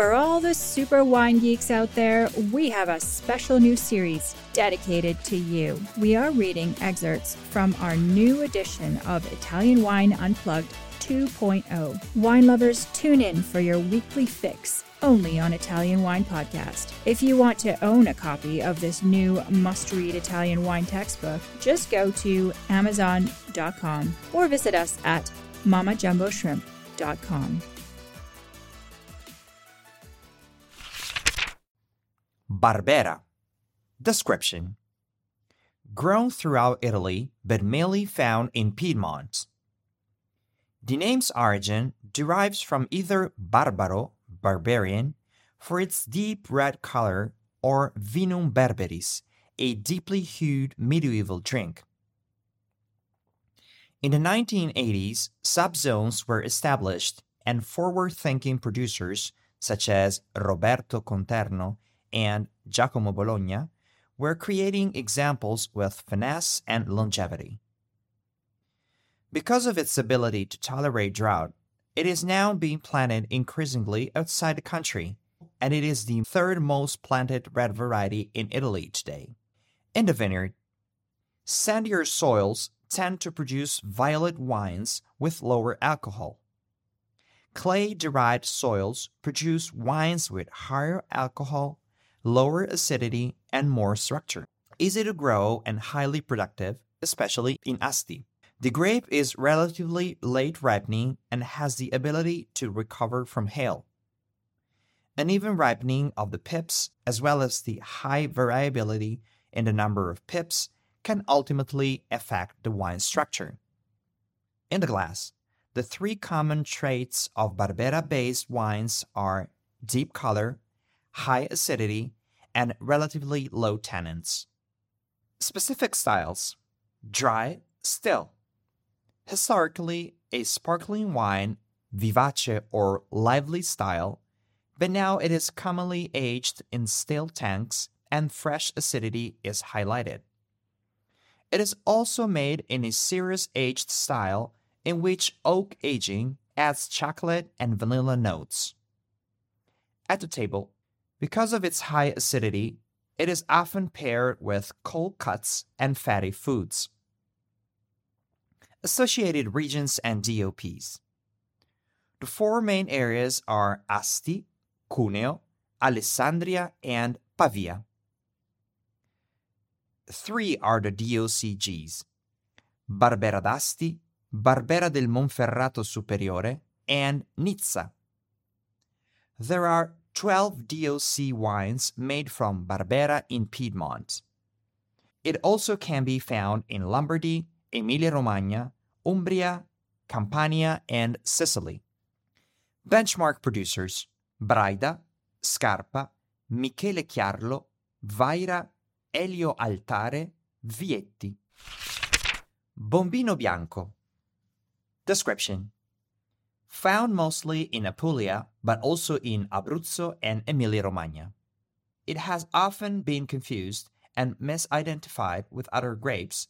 For all the super wine geeks out there, we have a special new series dedicated to you. We are reading excerpts from our new edition of Italian Wine Unplugged 2.0. Wine lovers, tune in for your weekly fix only on Italian Wine Podcast. If you want to own a copy of this new must read Italian wine textbook, just go to Amazon.com or visit us at mammajumboshrimp.com. Barbera. Description Grown throughout Italy, but mainly found in Piedmont. The name's origin derives from either barbaro, barbarian, for its deep red color, or vinum berberis, a deeply hued medieval drink. In the 1980s, subzones were established, and forward thinking producers such as Roberto Conterno and Giacomo Bologna were creating examples with finesse and longevity. Because of its ability to tolerate drought, it is now being planted increasingly outside the country, and it is the third most planted red variety in Italy today. In the vineyard, sandier soils tend to produce violet wines with lower alcohol. Clay derived soils produce wines with higher alcohol lower acidity, and more structure. Easy to grow and highly productive, especially in Asti. The grape is relatively late ripening and has the ability to recover from hail. Uneven ripening of the pips, as well as the high variability in the number of pips, can ultimately affect the wine structure. In the glass, the three common traits of Barbera based wines are deep color, high acidity, and relatively low tannins. Specific styles dry, still. Historically, a sparkling wine, vivace or lively style, but now it is commonly aged in still tanks and fresh acidity is highlighted. It is also made in a serious aged style in which oak aging adds chocolate and vanilla notes. At the table, because of its high acidity, it is often paired with cold cuts and fatty foods. Associated regions and DOPs. The four main areas are Asti, Cuneo, Alessandria, and Pavia. Three are the DOCGs Barbera d'Asti, Barbera del Monferrato Superiore, and Nizza. There are 12 DOC wines made from Barbera in Piedmont. It also can be found in Lombardy, Emilia Romagna, Umbria, Campania, and Sicily. Benchmark producers Braida, Scarpa, Michele Chiarlo, Vajra, Elio Altare, Vietti. Bombino Bianco. Description found mostly in Apulia, but also in Abruzzo and Emilia-Romagna. It has often been confused and misidentified with other grapes,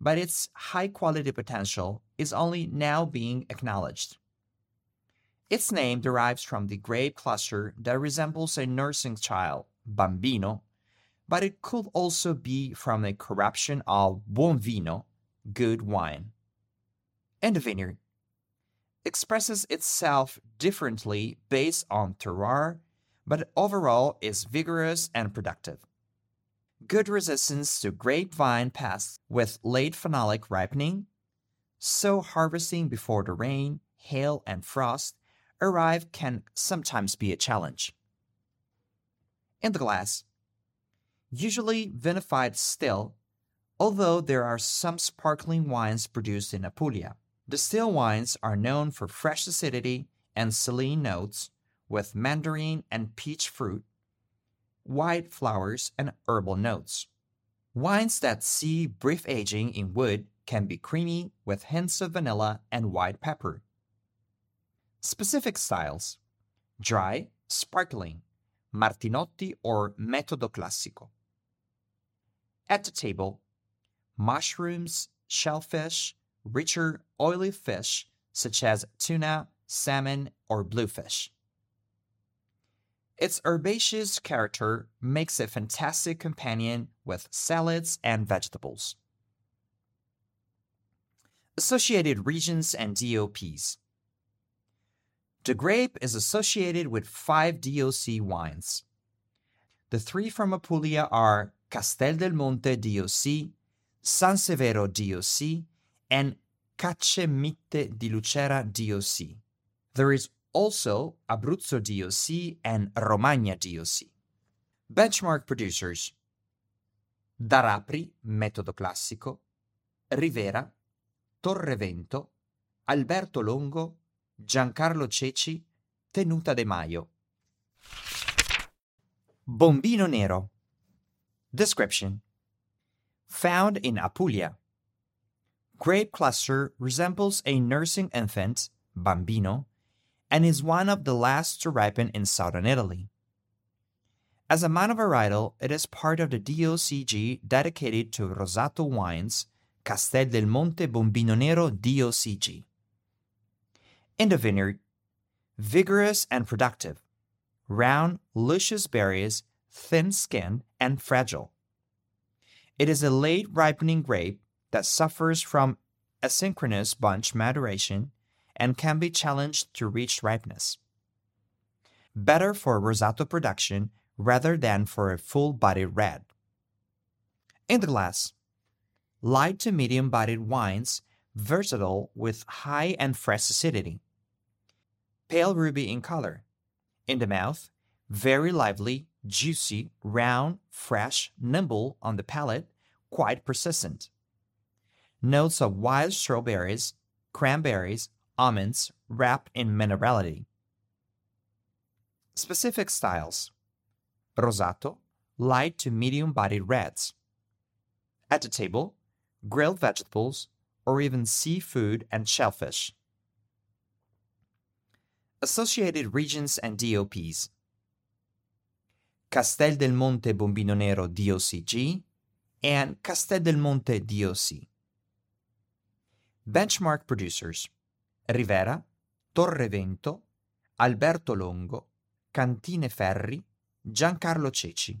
but its high quality potential is only now being acknowledged. Its name derives from the grape cluster that resembles a nursing child, bambino, but it could also be from a corruption of buon vino, good wine. And the vineyard, expresses itself differently based on terroir, but overall is vigorous and productive. Good resistance to grapevine pests with late phenolic ripening, so harvesting before the rain, hail, and frost arrive can sometimes be a challenge. In the glass, usually vinified still, although there are some sparkling wines produced in Apulia. Still wines are known for fresh acidity and saline notes with mandarin and peach fruit, white flowers and herbal notes. Wines that see brief aging in wood can be creamy with hints of vanilla and white pepper. Specific styles dry, sparkling, Martinotti or Metodo Classico. At the table, mushrooms, shellfish, richer, oily fish such as tuna, salmon, or bluefish. Its herbaceous character makes it a fantastic companion with salads and vegetables. Associated regions and DOPs. The grape is associated with five DOC wines. The three from Apulia are Castel del Monte DOC, San Severo DOC, and Cacemitte di Lucera DOC. There is also Abruzzo DOC and Romagna DOC. Benchmark producers Darapri, metodo classico, Rivera, Torrevento, Alberto Longo, Giancarlo Ceci, Tenuta de Maio. Bombino Nero. Description Found in Apulia. Grape cluster resembles a nursing infant, bambino, and is one of the last to ripen in southern Italy. As a monovarietal, it is part of the DOCG dedicated to Rosato wines, Castel del Monte Bombino Nero DOCG. In the vineyard, vigorous and productive, round, luscious berries, thin skinned, and fragile. It is a late ripening grape that suffers from asynchronous bunch maturation and can be challenged to reach ripeness. Better for rosato production rather than for a full bodied red. In the glass, light to medium bodied wines, versatile with high and fresh acidity. Pale ruby in color. In the mouth, very lively, juicy, round, fresh, nimble on the palate, quite persistent. Notes of wild strawberries, cranberries, almonds wrapped in minerality. Specific styles Rosato, light to medium bodied reds. At the table, grilled vegetables, or even seafood and shellfish. Associated regions and DOPs Castel del Monte Bombino Nero DOCG and Castel del Monte DOC. Benchmark producers Rivera, Torrevento, Alberto Longo, Cantine Ferri, Giancarlo Ceci.